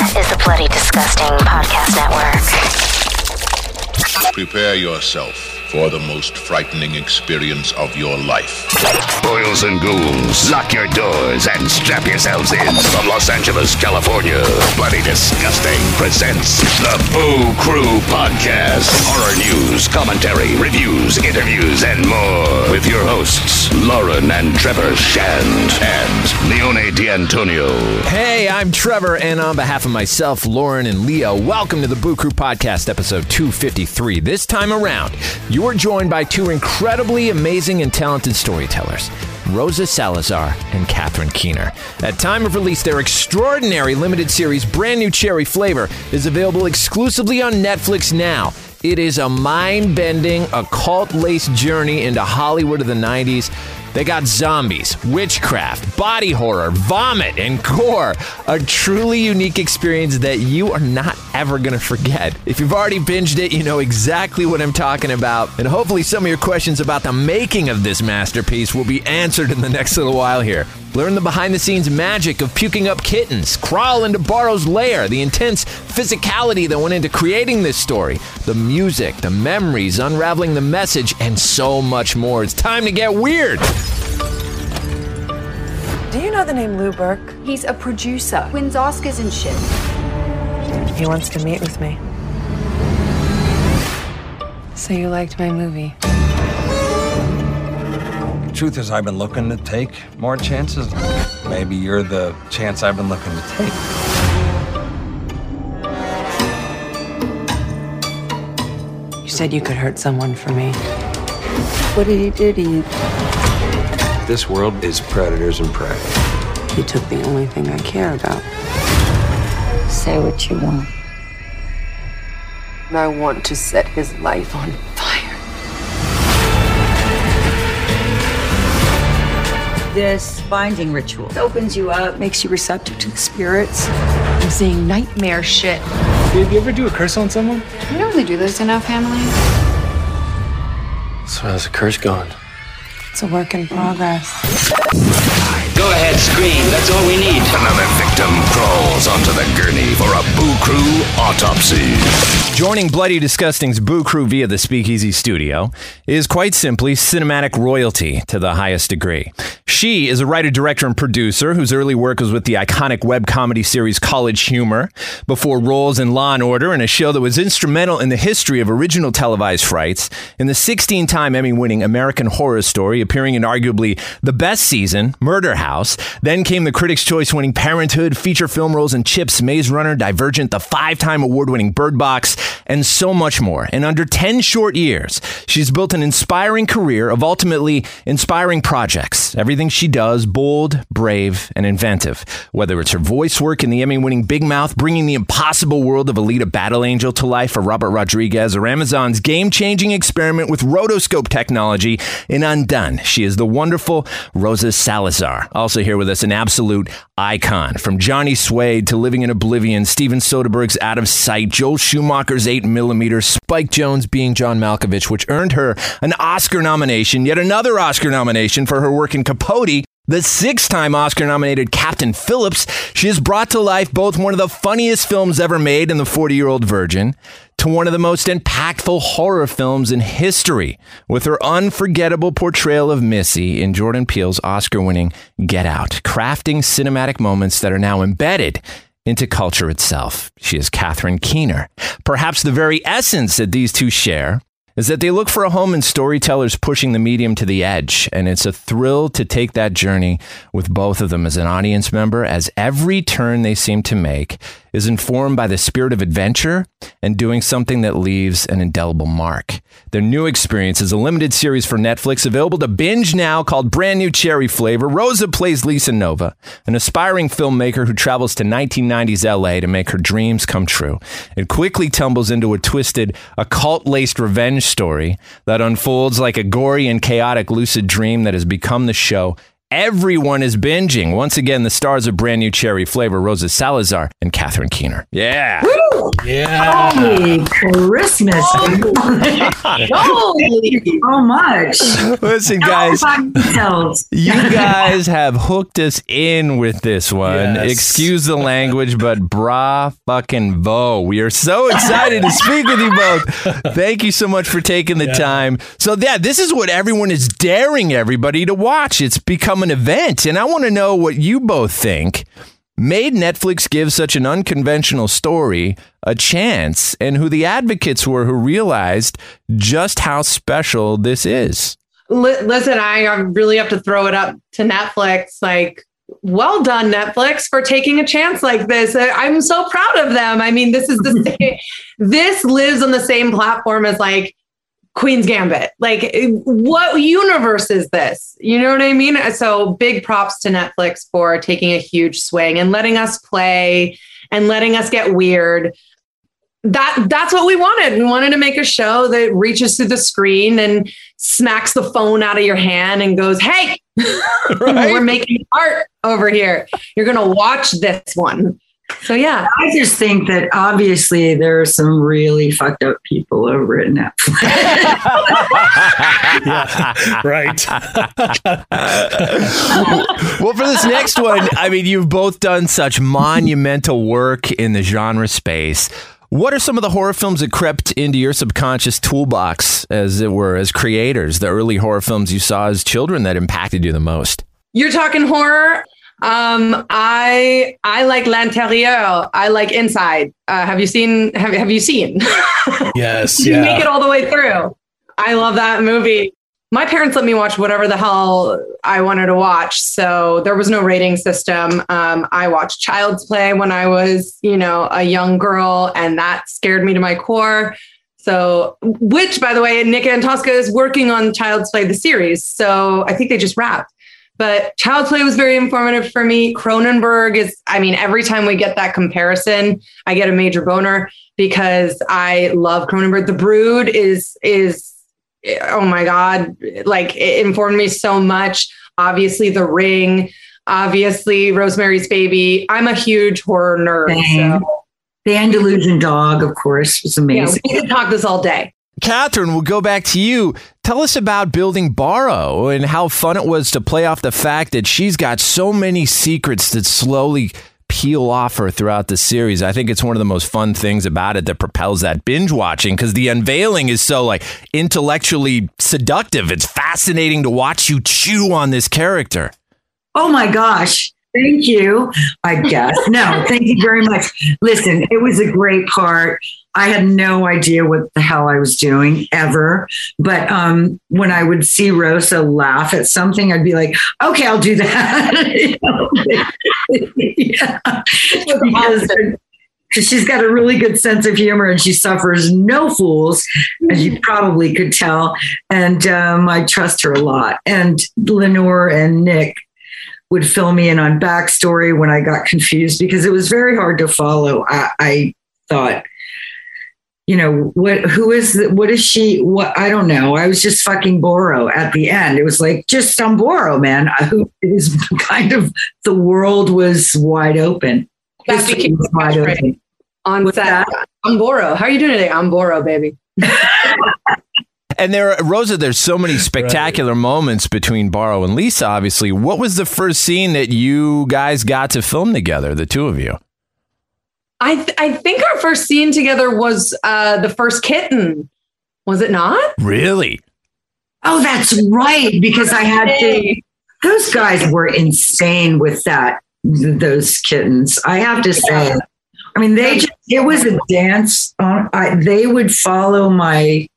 Is the Bloody Disgusting Podcast Network. Prepare yourself for the most frightening experience of your life. Boils and ghouls, lock your doors and strap yourselves in. From Los Angeles, California, Bloody Disgusting presents the Boo Crew Podcast. Horror news, commentary, reviews, interviews, and more. With your hosts, Lauren and Trevor Shand and Leone D'Antonio. Hey, I'm Trevor, and on behalf of myself, Lauren, and Leo, welcome to the Boo Crew Podcast, episode 253. This time around, you are joined by two incredibly amazing and talented storytellers. Rosa Salazar and Catherine Keener. At time of release, their extraordinary limited series, Brand New Cherry Flavor, is available exclusively on Netflix now. It is a mind bending, occult laced journey into Hollywood of the 90s. They got zombies, witchcraft, body horror, vomit, and gore. A truly unique experience that you are not ever going to forget. If you've already binged it, you know exactly what I'm talking about. And hopefully, some of your questions about the making of this masterpiece will be answered in the next little while here. Learn the behind the scenes magic of puking up kittens, crawl into Boro's lair, the intense physicality that went into creating this story, the music, the memories, unraveling the message, and so much more. It's time to get weird. Do you know the name Lou Burke? He's a producer, wins Oscars and shit. He wants to meet with me. So you liked my movie? Truth is, I've been looking to take more chances. Maybe you're the chance I've been looking to take. You said you could hurt someone for me. What did he do to you? This world is predators and prey. You took the only thing I care about. Say what you want. I want to set his life on This binding ritual opens you up, makes you receptive to the spirits. I'm seeing nightmare shit. Did you ever do a curse on someone? We don't really do this in our family. So how's the curse going? It's a work in progress. Go ahead, scream. That's all we need. Another victim crawls onto the gurney for a Boo Crew autopsy. Joining Bloody Disgusting's Boo Crew via the Speakeasy Studio is quite simply cinematic royalty to the highest degree. She is a writer, director, and producer whose early work was with the iconic web comedy series College Humor, before roles in Law and Order and a show that was instrumental in the history of original televised frights, in the 16 time Emmy winning American Horror Story, appearing in arguably the best season, Murder House. Then came the Critics' Choice winning Parenthood, feature film roles in Chips, Maze Runner, Divergent, the five time award winning Bird Box, and so much more. In under 10 short years, she's built an inspiring career of ultimately inspiring projects. Everything she does, bold, brave, and inventive. Whether it's her voice work in the Emmy winning Big Mouth, bringing the impossible world of Alita Battle Angel to life for Robert Rodriguez, or Amazon's game changing experiment with rotoscope technology in Undone. She is the wonderful Rosa Salazar. Also here with us, an absolute icon. From Johnny Suede to Living in Oblivion, Steven Soderbergh's Out of Sight, Joel Schumacher's 8mm, Spike Jonze being John Malkovich, which earned her an Oscar nomination, yet another Oscar nomination for her work in Capote The six time Oscar nominated Captain Phillips, she has brought to life both one of the funniest films ever made in The 40 Year Old Virgin to one of the most impactful horror films in history with her unforgettable portrayal of Missy in Jordan Peele's Oscar winning Get Out, crafting cinematic moments that are now embedded into culture itself. She is Catherine Keener. Perhaps the very essence that these two share is that they look for a home in storytellers pushing the medium to the edge. And it's a thrill to take that journey with both of them as an audience member, as every turn they seem to make is informed by the spirit of adventure and doing something that leaves an indelible mark. Their new experience is a limited series for Netflix available to binge now called Brand New Cherry Flavor. Rosa plays Lisa Nova, an aspiring filmmaker who travels to 1990s LA to make her dreams come true. It quickly tumbles into a twisted, occult laced revenge story that unfolds like a gory and chaotic lucid dream that has become the show Everyone is binging. Once again, the stars of brand new cherry flavor, Rosa Salazar and Catherine Keener. Yeah. Woo! Yeah. Holy Christmas. Holy so much. Listen, guys. you guys have hooked us in with this one. Yes. Excuse the language, but bra fucking vo. We are so excited to speak with you both. Thank you so much for taking the yeah. time. So, yeah, this is what everyone is daring everybody to watch. It's become become an event. And I want to know what you both think made Netflix give such an unconventional story a chance and who the advocates were who realized just how special this is. Listen, I really have to throw it up to Netflix. Like, well done, Netflix, for taking a chance like this. I'm so proud of them. I mean, this is the same, this lives on the same platform as like Queen's Gambit. Like, what universe is this? You know what I mean? So, big props to Netflix for taking a huge swing and letting us play and letting us get weird. That that's what we wanted. We wanted to make a show that reaches through the screen and smacks the phone out of your hand and goes, "Hey, right? we're making art over here. You're going to watch this one." So yeah, I just think that obviously there are some really fucked up people over at Netflix. yeah, right. well, for this next one, I mean, you've both done such monumental work in the genre space. What are some of the horror films that crept into your subconscious toolbox, as it were, as creators? The early horror films you saw as children that impacted you the most? You're talking horror. Um, I I like L'Intérieur. I like Inside. Uh, have you seen? Have Have you seen? Yes. you yeah. make it all the way through. I love that movie. My parents let me watch whatever the hell I wanted to watch, so there was no rating system. Um, I watched Child's Play when I was, you know, a young girl, and that scared me to my core. So, which, by the way, Nick Antosca is working on Child's Play the series. So I think they just wrapped. But Child's Play was very informative for me. Cronenberg is, I mean, every time we get that comparison, I get a major boner because I love Cronenberg. The Brood is is oh my god, like it informed me so much. Obviously, The Ring, obviously Rosemary's Baby. I'm a huge horror nerd. So. The Andalusian Dog, of course, was amazing. Yeah, we could talk this all day. Catherine, we'll go back to you. Tell us about building Boro and how fun it was to play off the fact that she's got so many secrets that slowly peel off her throughout the series. I think it's one of the most fun things about it that propels that binge watching because the unveiling is so like intellectually seductive. It's fascinating to watch you chew on this character. Oh my gosh. Thank you, I guess. No, thank you very much. Listen, it was a great part. I had no idea what the hell I was doing ever. But um, when I would see Rosa laugh at something, I'd be like, okay, I'll do that. yeah. because, she's got a really good sense of humor and she suffers no fools, as you probably could tell. And um, I trust her a lot. And Lenore and Nick would fill me in on backstory when I got confused because it was very hard to follow. I, I thought, you know what who is the, what is she what i don't know. I was just fucking Boro at the end. It was like just some Boro man. Who is kind of the world was wide open. That became wide open. On What's set. that? i'm Boro. How are you doing today? I'm Boro baby. And there, Rosa, there's so many spectacular right. moments between Boro and Lisa. Obviously, what was the first scene that you guys got to film together, the two of you? I th- I think our first scene together was uh, the first kitten. Was it not? Really? Oh, that's right. Because I had to. Those guys were insane with that. Those kittens. I have to say. I mean, they just, it was a dance. On, I, they would follow my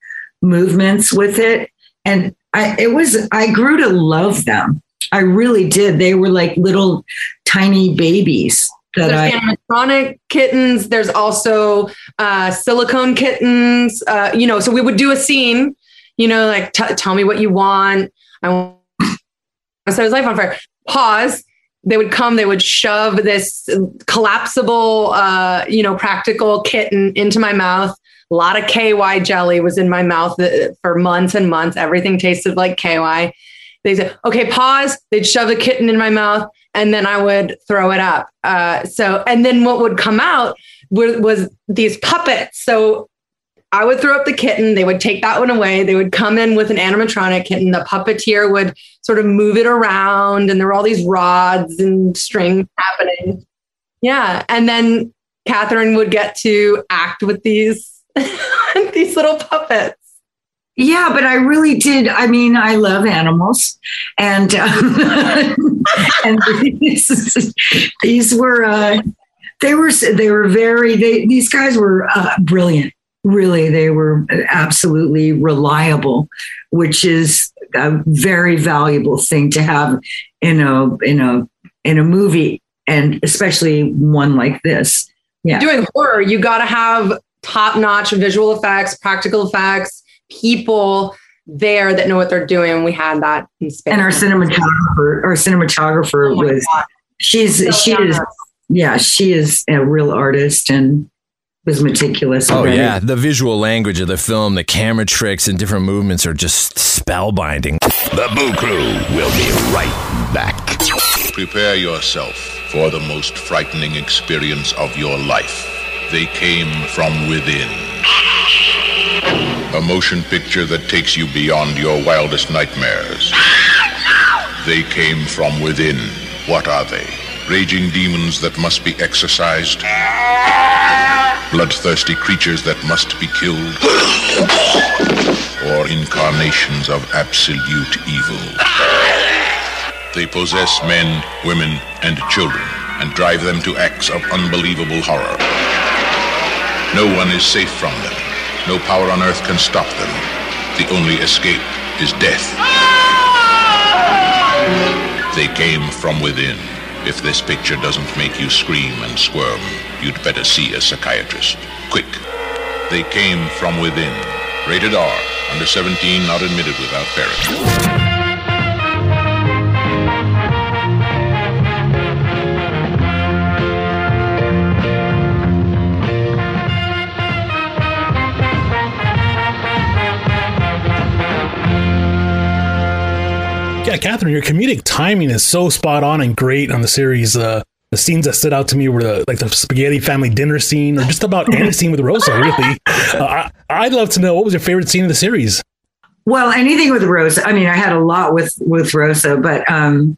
movements with it, and I, it was. I grew to love them. I really did. They were like little tiny babies that there's I animatronic kittens. There's also uh, silicone kittens. Uh, you know, so we would do a scene. You know, like t- tell me what you want. I want to set his life on fire. Pause. They would come. They would shove this collapsible, uh, you know, practical kitten into my mouth. A lot of KY jelly was in my mouth uh, for months and months. Everything tasted like KY. They said, "Okay, pause." They'd shove the kitten in my mouth and then I would throw it up. Uh, so, and then what would come out was, was these puppets. So I would throw up the kitten. They would take that one away. They would come in with an animatronic kitten. The puppeteer would sort of move it around, and there were all these rods and strings happening. Yeah, and then Catherine would get to act with these these little puppets. Yeah, but I really did. I mean, I love animals, and um, and these, these were uh, they were they were very they these guys were uh, brilliant. Really, they were absolutely reliable, which is a very valuable thing to have in a in a in a movie, and especially one like this. Yeah, doing horror, you got to have top notch visual effects, practical effects people there that know what they're doing. We had that in Spain. And our cinematographer, our cinematographer oh was God. she's so she is yeah, she is a real artist and was meticulous. Oh yeah, the visual language of the film, the camera tricks and different movements are just spellbinding. The Boo Crew will be right back. Prepare yourself for the most frightening experience of your life. They came from within. A motion picture that takes you beyond your wildest nightmares. They came from within. What are they? Raging demons that must be exorcised? Bloodthirsty creatures that must be killed? Or incarnations of absolute evil? They possess men, women, and children and drive them to acts of unbelievable horror. No one is safe from them. No power on earth can stop them. The only escape is death. They came from within. If this picture doesn't make you scream and squirm, you'd better see a psychiatrist. Quick. They came from within. Rated R. Under 17, not admitted without parents. Yeah, Catherine, your comedic timing is so spot on and great on the series. Uh, the scenes that stood out to me were the like the spaghetti family dinner scene, or just about any scene with Rosa. Really, uh, I, would love to know what was your favorite scene of the series. Well, anything with Rosa. I mean, I had a lot with with Rosa, but um,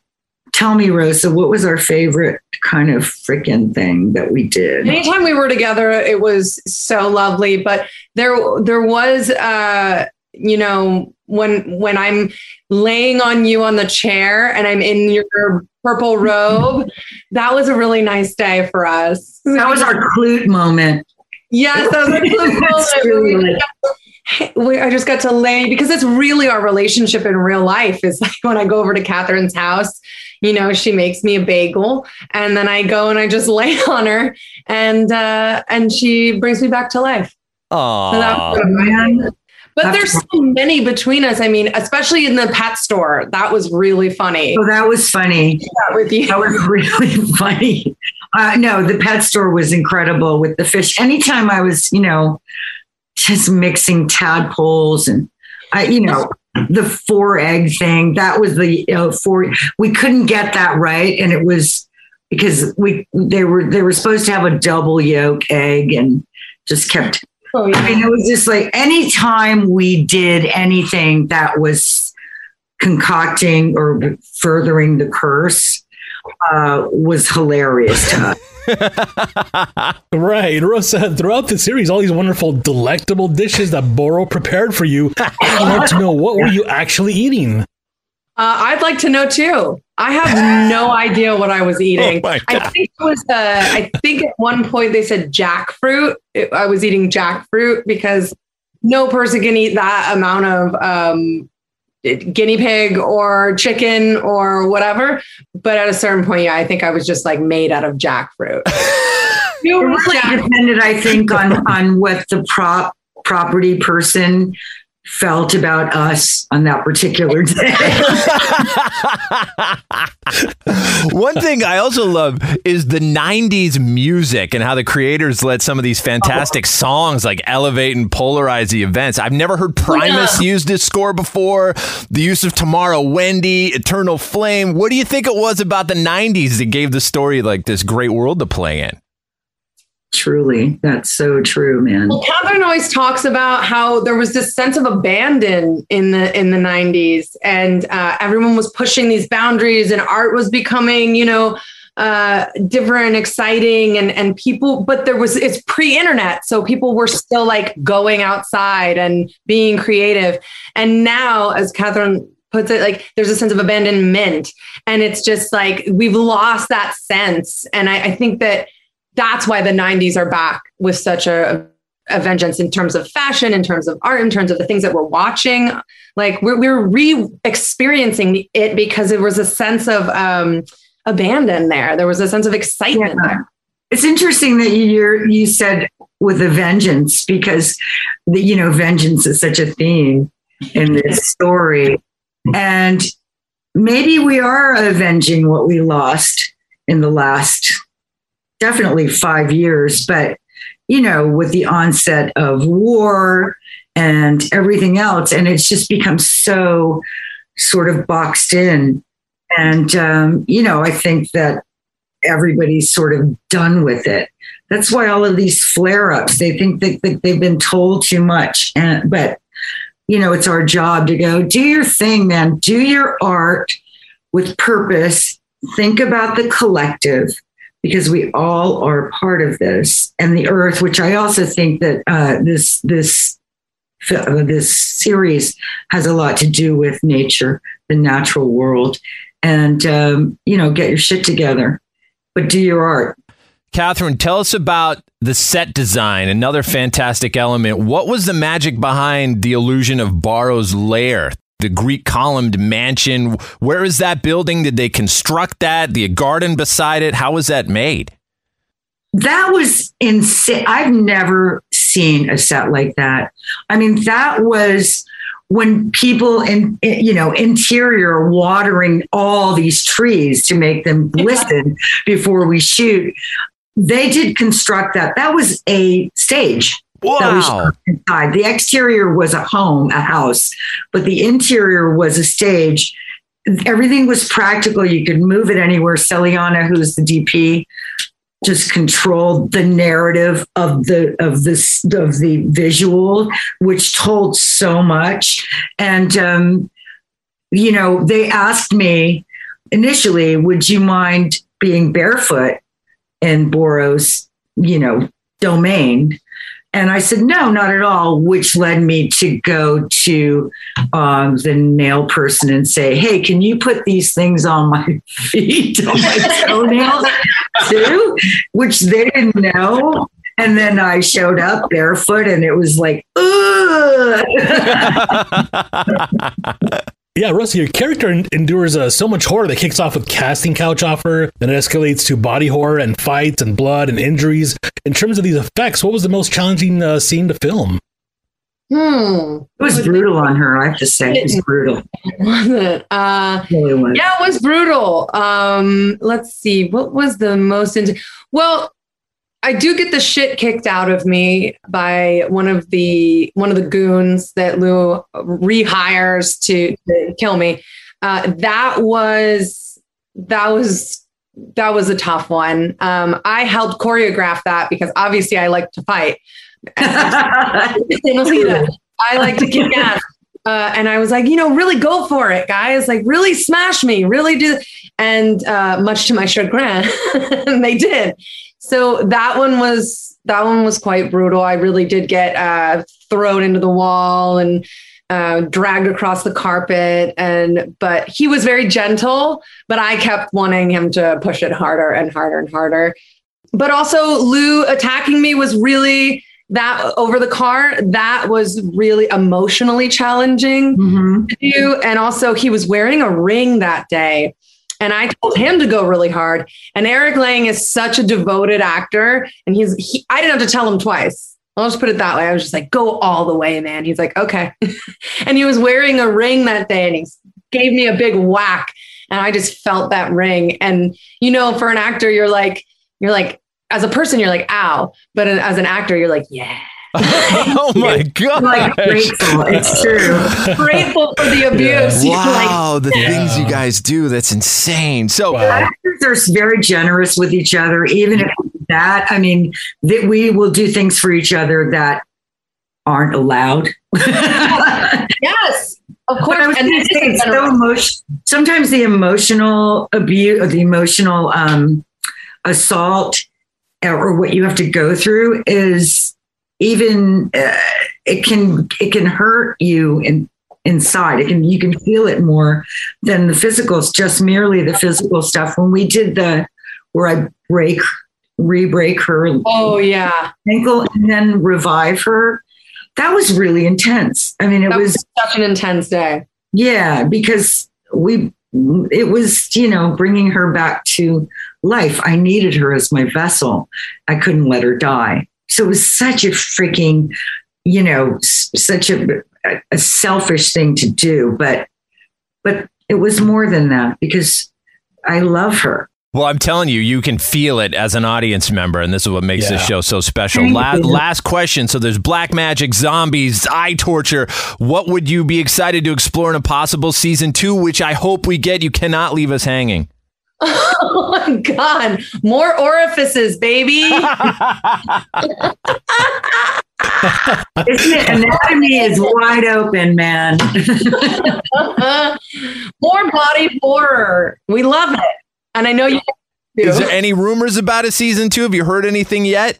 tell me, Rosa, what was our favorite kind of freaking thing that we did? Anytime we were together, it was so lovely. But there, there was, uh, you know, when when I'm laying on you on the chair and I'm in your purple robe. That was a really nice day for us. That was our clute moment. Yes, that was our clute moment. we, I just got to lay because it's really our relationship in real life. Is like when I go over to Catherine's house, you know, she makes me a bagel, and then I go and I just lay on her, and uh, and she brings me back to life. Oh so man, but That's there's so many between us. I mean, especially in the pet store. That was really funny. Oh, that was funny. That with you. That was really funny. Uh, no, the pet store was incredible with the fish. Anytime I was, you know, just mixing tadpoles and I, you know, the four egg thing. That was the know, four. We couldn't get that right, and it was because we they were they were supposed to have a double yolk egg and just kept Oh, yeah. I mean, it was just like anytime we did anything that was concocting or furthering the curse uh, was hilarious to us. Right, Rosa. Throughout the series, all these wonderful, delectable dishes that Boro prepared for you. I want to know what were you actually eating? Uh, I'd like to know too. I have no idea what I was eating. my I think it was. Uh, I think at one point they said jackfruit. It- I was eating jackfruit because no person can eat that amount of um, guinea pig or chicken or whatever. But at a certain point, yeah, I think I was just like made out of jackfruit. It You really jack- depended, I think, on on what the prop property person felt about us on that particular day. One thing I also love is the 90s music and how the creators let some of these fantastic oh. songs like elevate and polarize the events. I've never heard Primus use this score before. The use of Tomorrow Wendy, Eternal Flame. What do you think it was about the 90s that gave the story like this great world to play in? Truly, that's so true, man. Well, Catherine always talks about how there was this sense of abandon in the in the '90s, and uh, everyone was pushing these boundaries, and art was becoming, you know, uh, different exciting, and and people. But there was it's pre-internet, so people were still like going outside and being creative. And now, as Catherine puts it, like there's a sense of abandonment, and it's just like we've lost that sense. And I, I think that that's why the 90s are back with such a, a vengeance in terms of fashion, in terms of art, in terms of the things that we're watching. Like we're, we're re-experiencing it because there was a sense of um, abandon there. There was a sense of excitement there. It's interesting that you you said with a vengeance because the, you know vengeance is such a theme in this story, and maybe we are avenging what we lost in the last definitely five years, but you know with the onset of war and everything else, and it's just become so sort of boxed in, and um, you know I think that everybody's sort of done with it. That's why all of these flare ups, they think that, that they've been told too much. And, but, you know, it's our job to go do your thing, man. Do your art with purpose. Think about the collective because we all are part of this and the earth, which I also think that uh, this, this, uh, this series has a lot to do with nature, the natural world. And, um, you know, get your shit together but do your art. Catherine, tell us about the set design, another fantastic element. What was the magic behind the illusion of Boro's lair? The Greek columned mansion. Where is that building? Did they construct that? The garden beside it? How was that made? That was insane. I've never seen a set like that. I mean, that was when people in you know interior watering all these trees to make them glisten before we shoot they did construct that that was a stage wow. inside the exterior was a home a house but the interior was a stage. Everything was practical. You could move it anywhere. Celiana who's the dp just controlled the narrative of the of this of the visual which told so much. And um you know they asked me initially would you mind being barefoot in Boro's you know domain and I said, no, not at all, which led me to go to um, the nail person and say, hey, can you put these things on my feet, on my toenails too? Which they didn't know. And then I showed up barefoot and it was like, Yeah, Rusty, your character en- endures uh, so much horror that kicks off with casting couch offer, then it escalates to body horror and fights and blood and injuries. In terms of these effects, what was the most challenging uh, scene to film? Hmm. It was brutal on her, I have to say. It was brutal. Was it? Uh, really was. yeah, it was brutal. Um, let's see. What was the most? Int- well, I do get the shit kicked out of me by one of the one of the goons that Lou rehires to, to kill me. Uh, that was that was that was a tough one. Um, I helped choreograph that because obviously I like to fight. I like to kick ass. Uh, and I was like, you know, really go for it, guys. Like, really smash me, really do. And uh, much to my chagrin, they did. So that one was that one was quite brutal. I really did get uh, thrown into the wall and uh, dragged across the carpet. And but he was very gentle, but I kept wanting him to push it harder and harder and harder. But also, Lou attacking me was really that over the car that was really emotionally challenging Mm-hmm. to do and also he was wearing a ring that day and i told him to go really hard. And Eric Lange is such a devoted actor. And he's he, i didn't have to tell him twice. I'll just put it that way. I was just like go all the way man. He's like okay. And he was wearing a ring that day and he gave me a big whack. And i just felt that ring. And you know for an actor you're like you're like as a person you're like ow. But as an actor you're like yeah oh my god! Like grateful. It's true. grateful for the abuse. You're like, Wow, the things you guys do—that's insane. So, Actors are very generous with each other, even if that. I mean, that we will do things for each other that aren't allowed. yes, of course. But I was And gonna say it's so generous. emotion. Sometimes the emotional abuse, or the emotional um, assault, or what you have to go through is even uh, it can it can hurt you in, inside. It can you can feel it more than the physical. It's just merely the physical stuff. When we did the where I break re-break her Oh yeah, ankle and then revive her, that was really intense. I mean, it was was such an intense day. yeah, because we, it was, you know, bringing her back to life. I needed her as my vessel. I couldn't let her die. So it was such a freaking, you know, such a, a selfish thing to do. But, but it was more than that because I love her. well, I'm telling you, you can feel it as an audience member, and this is what makes this show so special. La- last question. So, there's black magic, zombies, eye torture. What would you be excited to explore in a possible season two, which I hope we get? You cannot leave us hanging. Oh my god, more orifices, baby. Anatomy is wide open, man. more body horror. We love it, and I know you. Is there any rumors about a season two? Have you heard anything yet?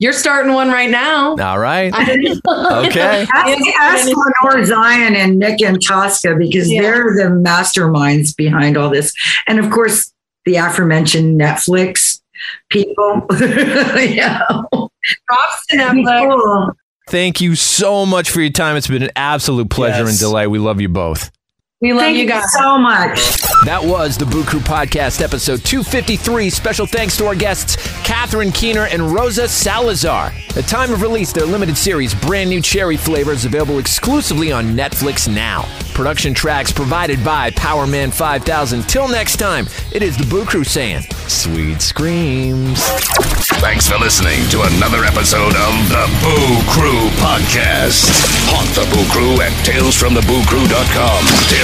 You're starting one right now. All right. Okay. Ask, ask Lenore Zion and Nick Antosca because Yeah. they're the masterminds behind all this. And of course, the aforementioned Netflix people. yeah. Props to Netflix. Cool. Thank you so much for your time. It's been an absolute pleasure and delight. We love you both. We love Thank you you guys. so much. That was the Boo Crew Podcast, episode 253. Special thanks to our guests, Catherine Keener and Rosa Salazar. At time of release, their limited series, Brand New Cherry Flavor, is available exclusively on Netflix now. Production tracks provided by Powerman 5000. Till next time, it is the Boo Crew saying, sweet screams. Thanks for listening to another episode of the Boo Crew Podcast. Haunt the Boo Crew at talesfromthebooCrew.com.